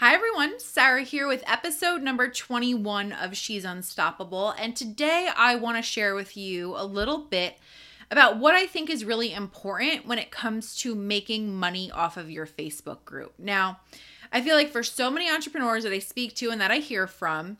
Hi, everyone. Sarah here with episode number 21 of She's Unstoppable. And today I want to share with you a little bit about what I think is really important when it comes to making money off of your Facebook group. Now, I feel like for so many entrepreneurs that I speak to and that I hear from,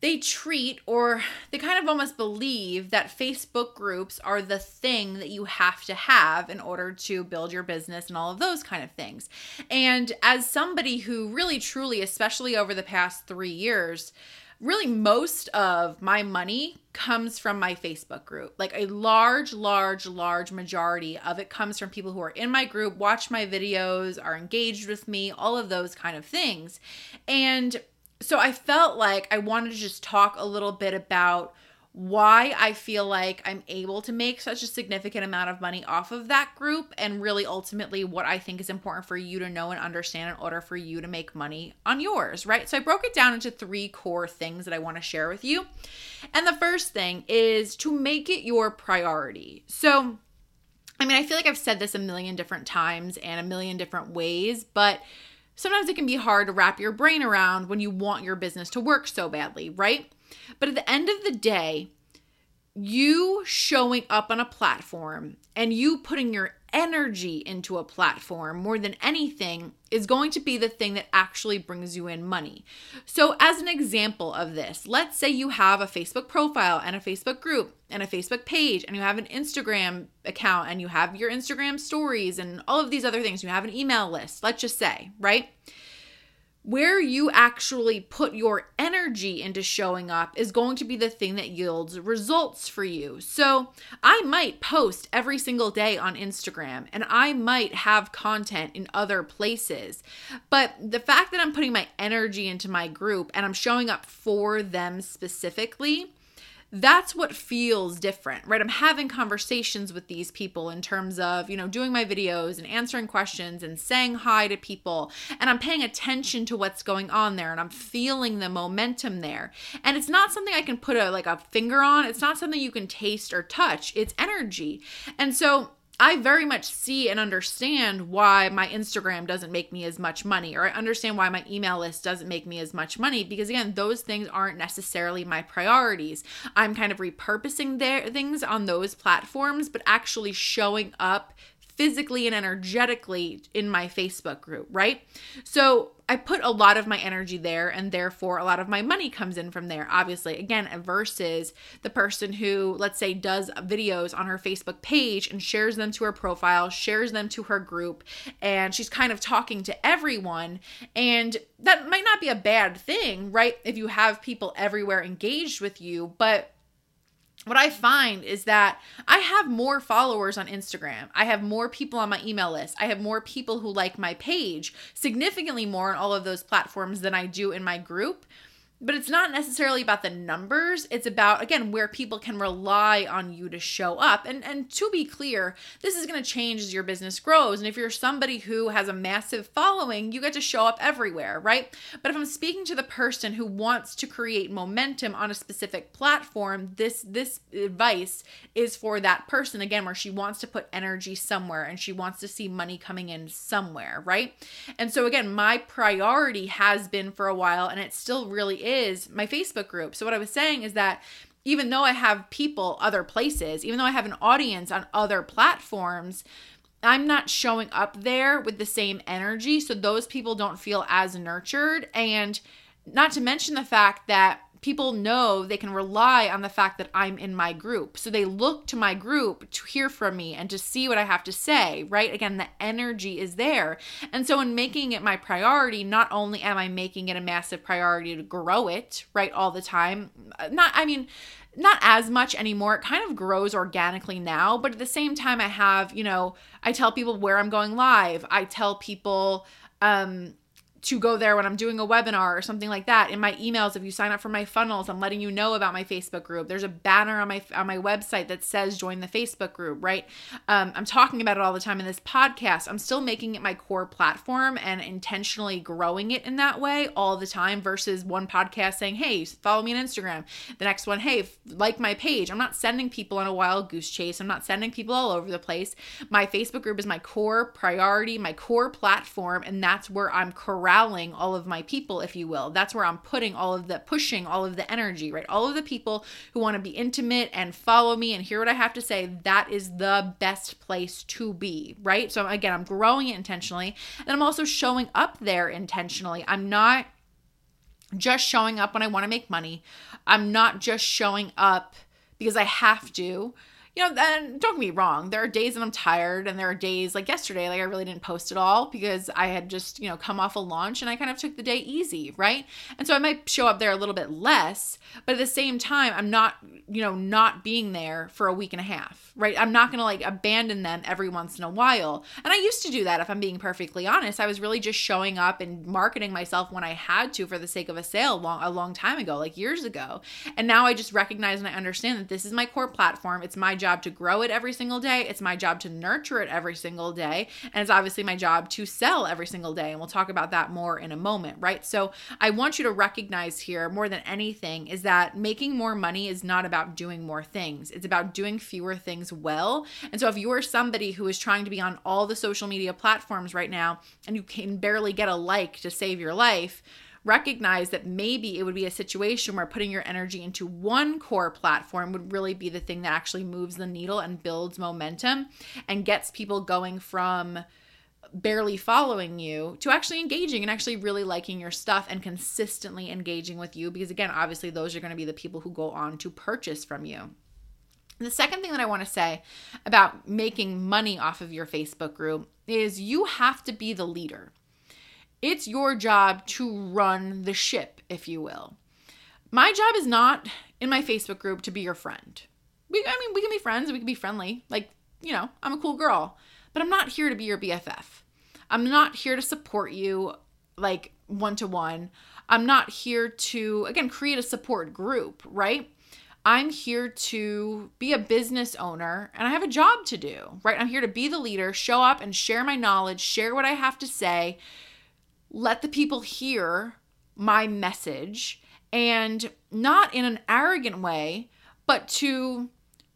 they treat or they kind of almost believe that Facebook groups are the thing that you have to have in order to build your business and all of those kind of things. And as somebody who really truly, especially over the past three years, really most of my money comes from my Facebook group. Like a large, large, large majority of it comes from people who are in my group, watch my videos, are engaged with me, all of those kind of things. And so I felt like I wanted to just talk a little bit about why I feel like I'm able to make such a significant amount of money off of that group and really ultimately what I think is important for you to know and understand in order for you to make money on yours, right? So I broke it down into three core things that I want to share with you. And the first thing is to make it your priority. So I mean, I feel like I've said this a million different times and a million different ways, but sometimes it can be hard to wrap your brain around when you want your business to work so badly, right? But at the end of the day, you showing up on a platform and you putting your energy into a platform more than anything is going to be the thing that actually brings you in money. So, as an example of this, let's say you have a Facebook profile and a Facebook group and a Facebook page, and you have an Instagram account and you have your Instagram stories and all of these other things. You have an email list, let's just say, right? Where you actually put your energy into showing up is going to be the thing that yields results for you. So, I might post every single day on Instagram and I might have content in other places. But the fact that I'm putting my energy into my group and I'm showing up for them specifically that's what feels different, right? I'm having conversations with these people in terms of, you know, doing my videos and answering questions and saying hi to people. And I'm paying attention to what's going on there and I'm feeling the momentum there. And it's not something I can put a like a finger on. It's not something you can taste or touch. It's energy. And so I very much see and understand why my Instagram doesn't make me as much money, or I understand why my email list doesn't make me as much money because, again, those things aren't necessarily my priorities. I'm kind of repurposing their things on those platforms, but actually showing up physically and energetically in my Facebook group, right? So I put a lot of my energy there, and therefore a lot of my money comes in from there, obviously. Again, versus the person who, let's say, does videos on her Facebook page and shares them to her profile, shares them to her group, and she's kind of talking to everyone. And that might not be a bad thing, right? If you have people everywhere engaged with you, but what I find is that I have more followers on Instagram. I have more people on my email list. I have more people who like my page, significantly more on all of those platforms than I do in my group but it's not necessarily about the numbers. It's about again where people can rely on you to show up. And and to be clear this is going to change as your business grows. And if you're somebody who has a massive following you get to show up everywhere right? But if i'm speaking to the person who wants to create momentum on a specific platform this this advice is for that person again where she wants to put energy somewhere and she wants to see money coming in somewhere right? And so again my priority has been for a while and it still really is my Facebook group. So what I was saying is that even though I have people other places, even though I have an audience on other platforms, I'm not showing up there with the same energy. So those people don't feel as nurtured. And not to mention the fact that people know they can rely on the fact that I'm in my group. So they look to my group to hear from me and to see what I have to say, right? Again, the energy is there. And so in making it my priority, not only am I making it a massive priority to grow it, right, all the time, not, I mean, not as much anymore. It kind of grows organically now, but at the same time, I have, you know, I tell people where I'm going live. I tell people, um, to go there when I'm doing a webinar or something like that. In my emails, if you sign up for my funnels, I'm letting you know about my Facebook group. There's a banner on my on my website that says join the Facebook group, right? Um, I'm talking about it all the time in this podcast. I'm still making it my core platform and intentionally growing it in that way all the time versus one podcast saying, hey, follow me on Instagram. The next one, hey, like my page. I'm not sending people on a wild goose chase. I'm not sending people all over the place. My Facebook group is my core priority, my core platform, and that's where I'm correct corralling all of my people, if you will. That's where I'm putting all of the pushing all of the energy, right? All of the people who want to be intimate and follow me and hear what I have to say, that is the best place to be, right? So again, I'm growing it intentionally and I'm also showing up there intentionally. I'm not just showing up when I want to make money. I'm not just showing up because I have to you know, then don't get me wrong. There are days that I'm tired, and there are days like yesterday, like I really didn't post at all because I had just, you know, come off a launch and I kind of took the day easy, right? And so I might show up there a little bit less, but at the same time, I'm not, you know, not being there for a week and a half, right? I'm not to like abandon them every once in a while. And I used to do that if I'm being perfectly honest. I was really just showing up and marketing myself when I had to for the sake of a sale long a long time ago, like years ago. And now I just recognize and I understand that this is my core platform. It's my job job to grow it every single day. It's my job to nurture it every single day. And it's obviously my job to sell every single day. And we'll talk about that more in a moment, right? So I want you to recognize here more than anything is that making more money is not about doing more things, it's about doing fewer things well. And so if you are somebody who is trying to be on all the social media platforms right now and you can barely get a like to save your life, recognize that maybe it would be a situation where putting your energy into one core platform would really be the thing that actually moves the needle and builds momentum and gets people going from barely following you to actually engaging and actually really liking your stuff and consistently engaging with you because again obviously those are going to be the people who go on to purchase from you the second thing that I want to say about making money off of your Facebook group is you have to be the leader. It's your job to run the ship, if you will. My job is not in my Facebook group to be your friend. We, I mean, we can be friends, we can be friendly. Like, you know, I'm a cool girl, but I'm not here to be your BFF. I'm not here to support you like one to one. I'm not here to, again, create a support group, right? I'm here to be a business owner and I have a job to do, right? I'm here to be the leader, show up and share my knowledge, share what I have to say, let the people hear my message and not in an arrogant way, but to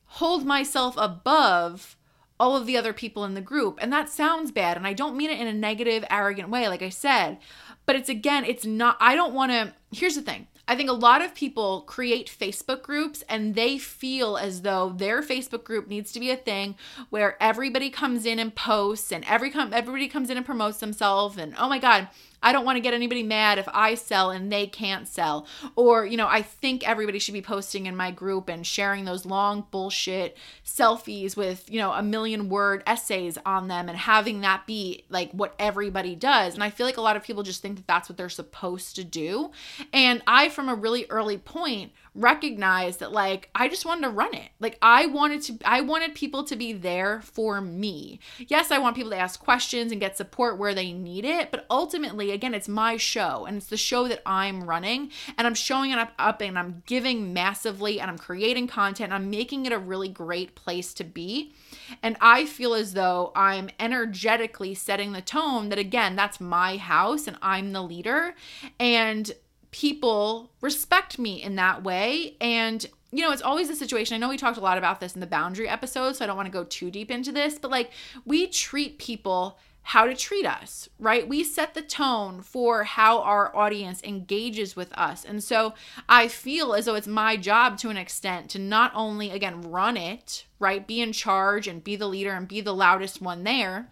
hold myself above all of the other people in the group. And that sounds bad. And I don't mean it in a negative, arrogant way, like I said. But it's again, it's not, I don't want to. Here's the thing I think a lot of people create Facebook groups and they feel as though their Facebook group needs to be a thing where everybody comes in and posts and every com- everybody comes in and promotes themselves and oh my god, I don't want to get anybody mad if I sell and they can't sell. Or, you know, I think everybody should be posting in my group and sharing those long bullshit selfies with, you know, a million word essays on them and having that be like what everybody does. And I feel like a lot of people just think that that's what they're supposed to do. And I, from a really early point, recognized that like I just wanted to run it. Like I wanted to I wanted people to be there for me. Yes, I want people to ask questions and get support where they need it, but ultimately again it's my show and it's the show that I'm running and I'm showing it up, up and I'm giving massively and I'm creating content. I'm making it a really great place to be. And I feel as though I'm energetically setting the tone that again that's my house and I'm the leader and people respect me in that way. And, you know, it's always a situation. I know we talked a lot about this in the boundary episode, so I don't want to go too deep into this, but like we treat people how to treat us, right? We set the tone for how our audience engages with us. And so I feel as though it's my job to an extent to not only, again, run it, right? Be in charge and be the leader and be the loudest one there,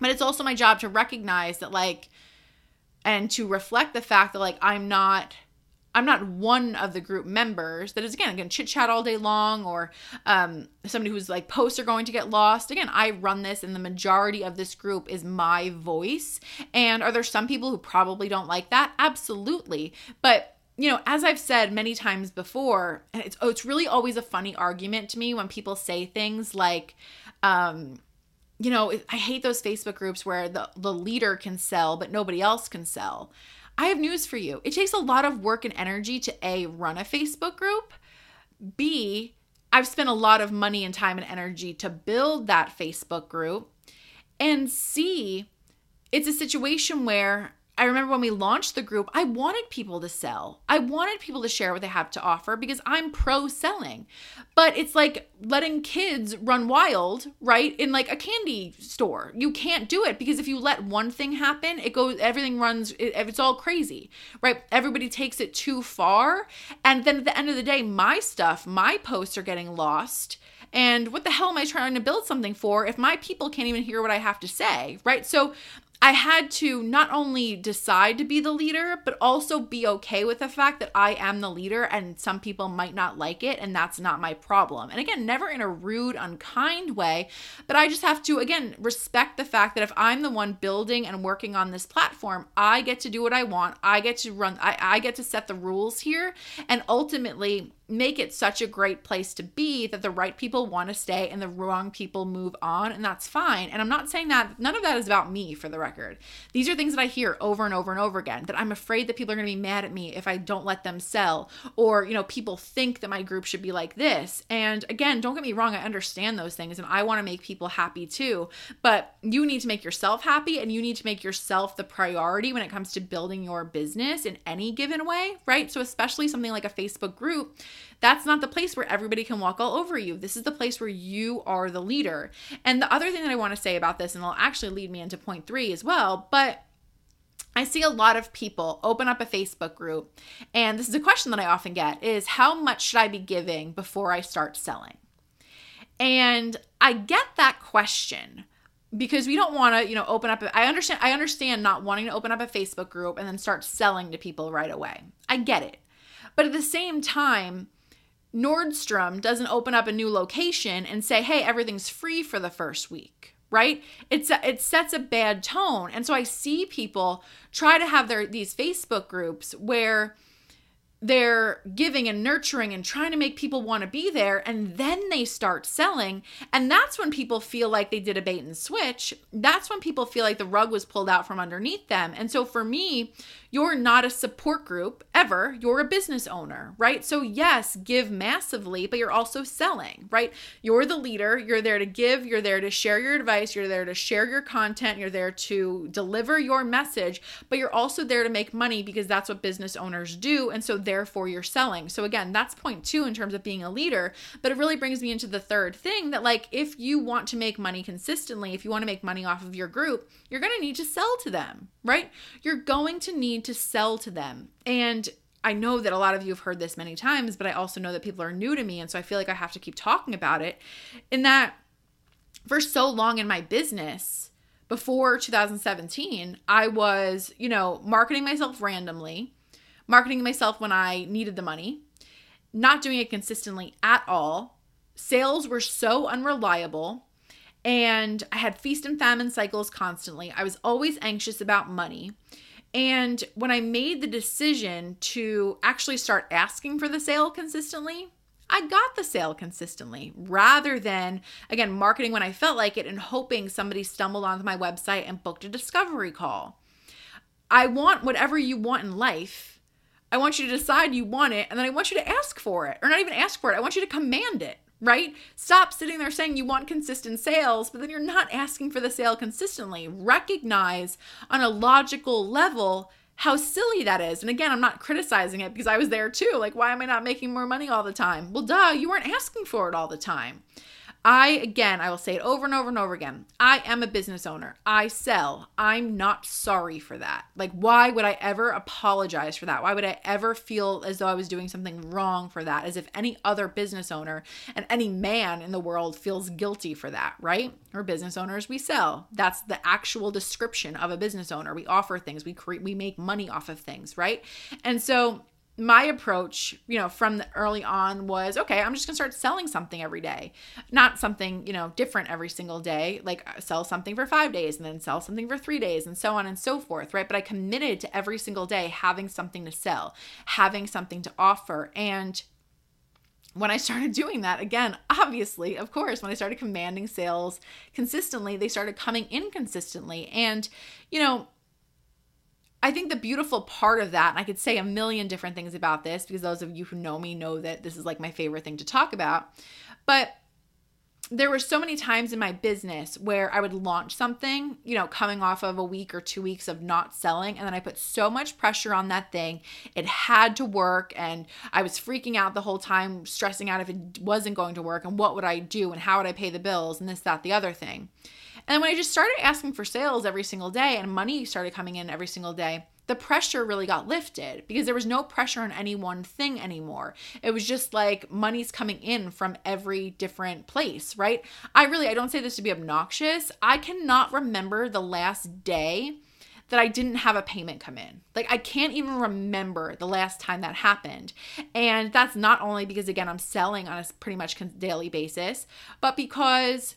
but it's also my job to recognize that, like, and to reflect the fact that like I'm not I'm not one of the group members that is again going to chit chat all day long or um, somebody who's like posts are going to get lost. Again, I run this and the majority of this group is my voice. And are there some people who probably don't like that? Absolutely. But you know, as I've said many times before, and it's oh, it's really always a funny argument to me when people say things like, um, you know, I hate those Facebook groups where the, the leader can sell, but nobody else can sell. I have news for you. It takes a lot of work and energy to A, run a Facebook group, B, I've spent a lot of money and time and energy to build that Facebook group, and C, it's a situation where I remember when we launched the group, I wanted people to sell. I wanted people to share what they have to offer because I'm pro selling. But it's like letting kids run wild, right? In like a candy store. You can't do it because if you let one thing happen, it goes everything runs it, it's all crazy, right? Everybody takes it too far, and then at the end of the day, my stuff, my posts are getting lost and what the hell am I trying to build something for if my people can't even hear what I have to say, right? So I had to not only decide to be the leader, but also be okay with the fact that I am the leader and some people might not like it, and that's not my problem. And again, never in a rude, unkind way, but I just have to, again, respect the fact that if I'm the one building and working on this platform, I get to do what I want. I get to run, I, I get to set the rules here. And ultimately, make it such a great place to be that the right people want to stay and the wrong people move on and that's fine. And i'm not saying that none of that is about me for the record. These are things that i hear over and over and over again that i'm afraid that people are going to be mad at me if i don't let them sell or you know people think that my group should be like this. And again don't get me wrong i understand those things and i want to make people happy too but you need to make yourself happy and you need to make yourself the priority when it comes to building your business in any given way right? So especially something like a facebook group that's not the place where everybody can walk all over you. This is the place where you are the leader. And the other thing that I want to say about this, and it'll actually lead me into point three as well, but I see a lot of people open up a Facebook group, and this is a question that I often get is how much should I be giving before I start selling? And I get that question because we don't want to, you know, open up I understand I understand not wanting to open up a Facebook group and then start selling to people right away. I get it. But at the same time, Nordstrom doesn't open up a new location and say, "Hey, everything's free for the first week." Right? It's a, it sets a bad tone. And so I see people try to have their these Facebook groups where they're giving and nurturing and trying to make people want to be there and then they start selling and that's when people feel like they did a bait and switch. That's when people feel like the rug was pulled out from underneath them. And so for me you're not a support group ever. You're a business owner right? So yes give massively but you're also selling right? You're the leader. You're there to give. You're there to share your advice. You're there to share your content. You're there to deliver your message but you're also there to make money because that's what business owners do. And so therefore you're selling. So again, that's point 2 in terms of being a leader, but it really brings me into the third thing that like if you want to make money consistently, if you want to make money off of your group, you're going to need to sell to them, right? You're going to need to sell to them. And I know that a lot of you have heard this many times, but I also know that people are new to me. And so I feel like I have to keep talking about it. In that, for so long in my business, before 2017, I was, you know, marketing myself randomly marketing myself when I needed the money, not doing it consistently at all. Sales were so unreliable, and I had feast and famine cycles constantly. I was always anxious about money. And when I made the decision to actually start asking for the sale consistently, I got the sale consistently rather than, again, marketing when I felt like it and hoping somebody stumbled onto my website and booked a discovery call. I want whatever you want in life I want you to decide you want it, and then I want you to ask for it, or not even ask for it. I want you to command it, right? Stop sitting there saying you want consistent sales, but then you're not asking for the sale consistently. Recognize on a logical level how silly that is. And again, I'm not criticizing it because I was there too. Like, why am I not making more money all the time? Well, duh, you weren't asking for it all the time. I, again, I will say it over and over and over again. I am a business owner. I sell. I'm not sorry for that. Like, why would I ever apologize for that? Why would I ever feel as though I was doing something wrong for that? As if any other business owner and any man in the world feels guilty for that, right? We're business owners, we sell. That's the actual description of a business owner. We offer things, we create, we make money off of things, right? And so, my approach, you know, from the early on was okay, I'm just gonna start selling something every day. Not something, you know, different every single day, like uh, sell something for five days and then sell something for three days and so on and so forth, right? But I committed to every single day having something to sell, having something to offer. And when I started doing that, again, obviously, of course, when I started commanding sales consistently, they started coming in consistently. And, you know, I think the beautiful part of that, and I could say a million different things about this because those of you who know me know that this is like my favorite thing to talk about, but there were so many times in my business where I would launch something, you know, coming off of a week or two weeks of not selling. And then I put so much pressure on that thing. It had to work. And I was freaking out the whole time, stressing out if it wasn't going to work and what would I do and how would I pay the bills and this, that, the other thing. And when I just started asking for sales every single day and money started coming in every single day, the pressure really got lifted because there was no pressure on any one thing anymore. It was just like money's coming in from every different place, right? I really I don't say this to be obnoxious. I cannot remember the last day that I didn't have a payment come in. Like I can't even remember the last time that happened. And that's not only because again I'm selling on a pretty much daily basis, but because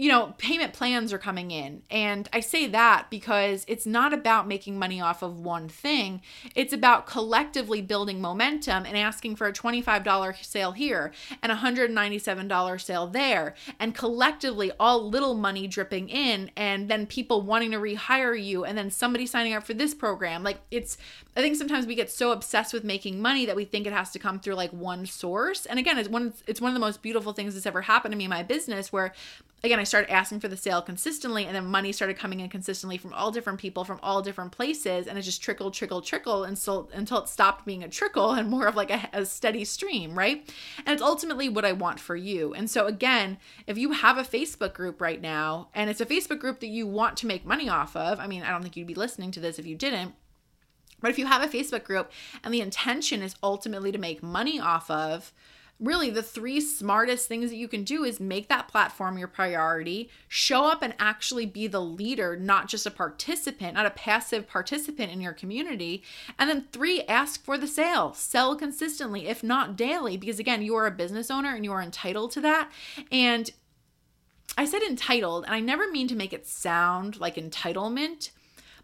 you know, payment plans are coming in. And I say that because it's not about making money off of one thing. It's about collectively building momentum and asking for a $25 sale here and a $197 sale there. And collectively, all little money dripping in, and then people wanting to rehire you, and then somebody signing up for this program. Like, it's, I think sometimes we get so obsessed with making money that we think it has to come through like one source. And again, it's one, it's one of the most beautiful things that's ever happened to me in my business where again, I started asking for the sale consistently, and then money started coming in consistently from all different people from all different places, and it just trickled, trickled, trickled until until it stopped being a trickle and more of like a, a steady stream, right? And it's ultimately what I want for you. And so again, if you have a Facebook group right now, and it's a Facebook group that you want to make money off of, I mean, I don't think you'd be listening to this if you didn't. But if you have a Facebook group and the intention is ultimately to make money off of, really the three smartest things that you can do is make that platform your priority, show up and actually be the leader, not just a participant, not a passive participant in your community. And then three, ask for the sale. Sell consistently, if not daily, because again, you are a business owner and you are entitled to that. And I said entitled, and I never mean to make it sound like entitlement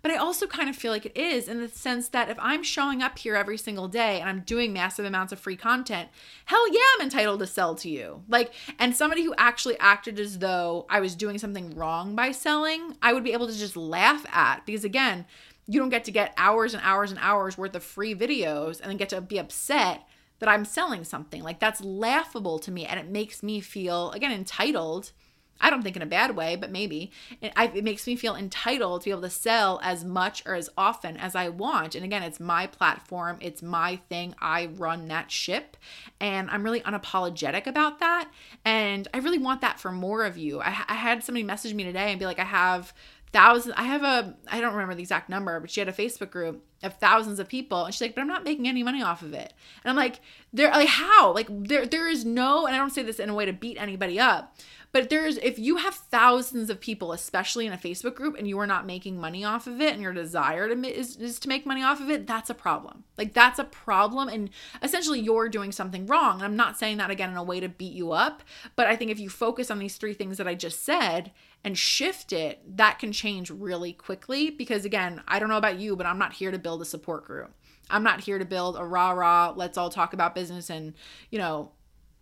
but I also kind of feel like it is in the sense that if I'm showing up here every single day and I'm doing massive amounts of free content, hell yeah, I'm entitled to sell to you. Like, and somebody who actually acted as though I was doing something wrong by selling, I would be able to just laugh at because again, you don't get to get hours and hours and hours worth of free videos and then get to be upset that I'm selling something. Like that's laughable to me and it makes me feel again entitled I don't think in a bad way, but maybe it, I, it, makes me feel entitled to be able to sell as much or as often as I want. And again, it's my platform, it's my thing. I run that ship, and I'm really unapologetic about that. And I really want that for more of you. I, I had somebody message me today and be like, I have thousands. I have a, I don't remember the exact number, but she had a Facebook group of thousands of people, and she's like, but I'm not making any money off of it. And I'm like, there, like how? Like there, there is no, and I don't say this in a way to beat anybody up but there's if you have thousands of people, especially in a Facebook group, and you are not making money off of it, and your desire to is, is to make money off of it, that's a problem. Like that's a problem, and essentially you're doing something wrong. And I'm not saying that again in a way to beat you up, but I think if you focus on these three things that I just said and shift it, that can change really quickly. Because again, I don't know about you, but I'm not here to build a support group. I'm not here to build a rah rah, let's all talk about business and, you know,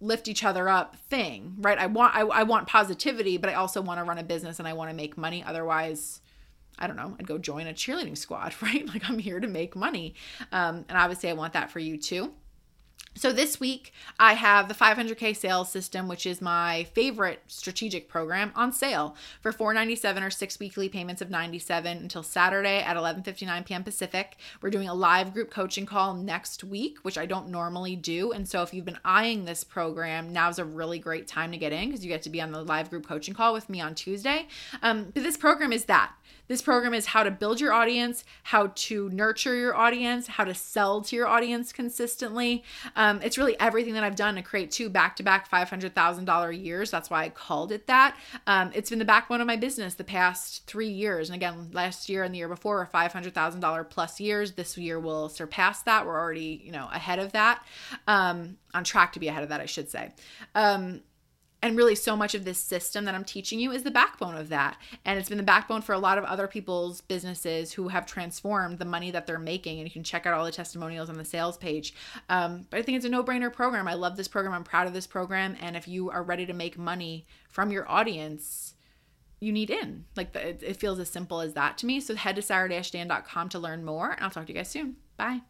lift each other up thing, right? I want I, I want positivity, but I also want to run a business and I want to make money. Otherwise, I don't know, I'd go join a cheerleading squad, right? Like I'm here to make money. Um, and obviously I want that for you too. So this week I have the 500k sales system, which is my favorite strategic program, on sale for 497 or six weekly payments of 97 until Saturday at 11:59 p.m. Pacific. We're doing a live group coaching call next week, which I don't normally do, and so if you've been eyeing this program, now's a really great time to get in because you get to be on the live group coaching call with me on Tuesday. Um, but this program is that this program is how to build your audience, how to nurture your audience, how to sell to your audience consistently. Um, it's really everything that I've done to create two back to back $500,000 years. That's why I called it that. Um, it's been the backbone of my business the past three years. And again, last year and the year before were $500,000 plus years. This year will surpass that. We're already, you know, ahead of that, um, on track to be ahead of that, I should say. Um, and really, so much of this system that I'm teaching you is the backbone of that. And it's been the backbone for a lot of other people's businesses who have transformed the money that they're making. And you can check out all the testimonials on the sales page. Um, but I think it's a no brainer program. I love this program. I'm proud of this program. And if you are ready to make money from your audience, you need in. Like it, it feels as simple as that to me. So head to sarahdan.com to learn more. And I'll talk to you guys soon. Bye.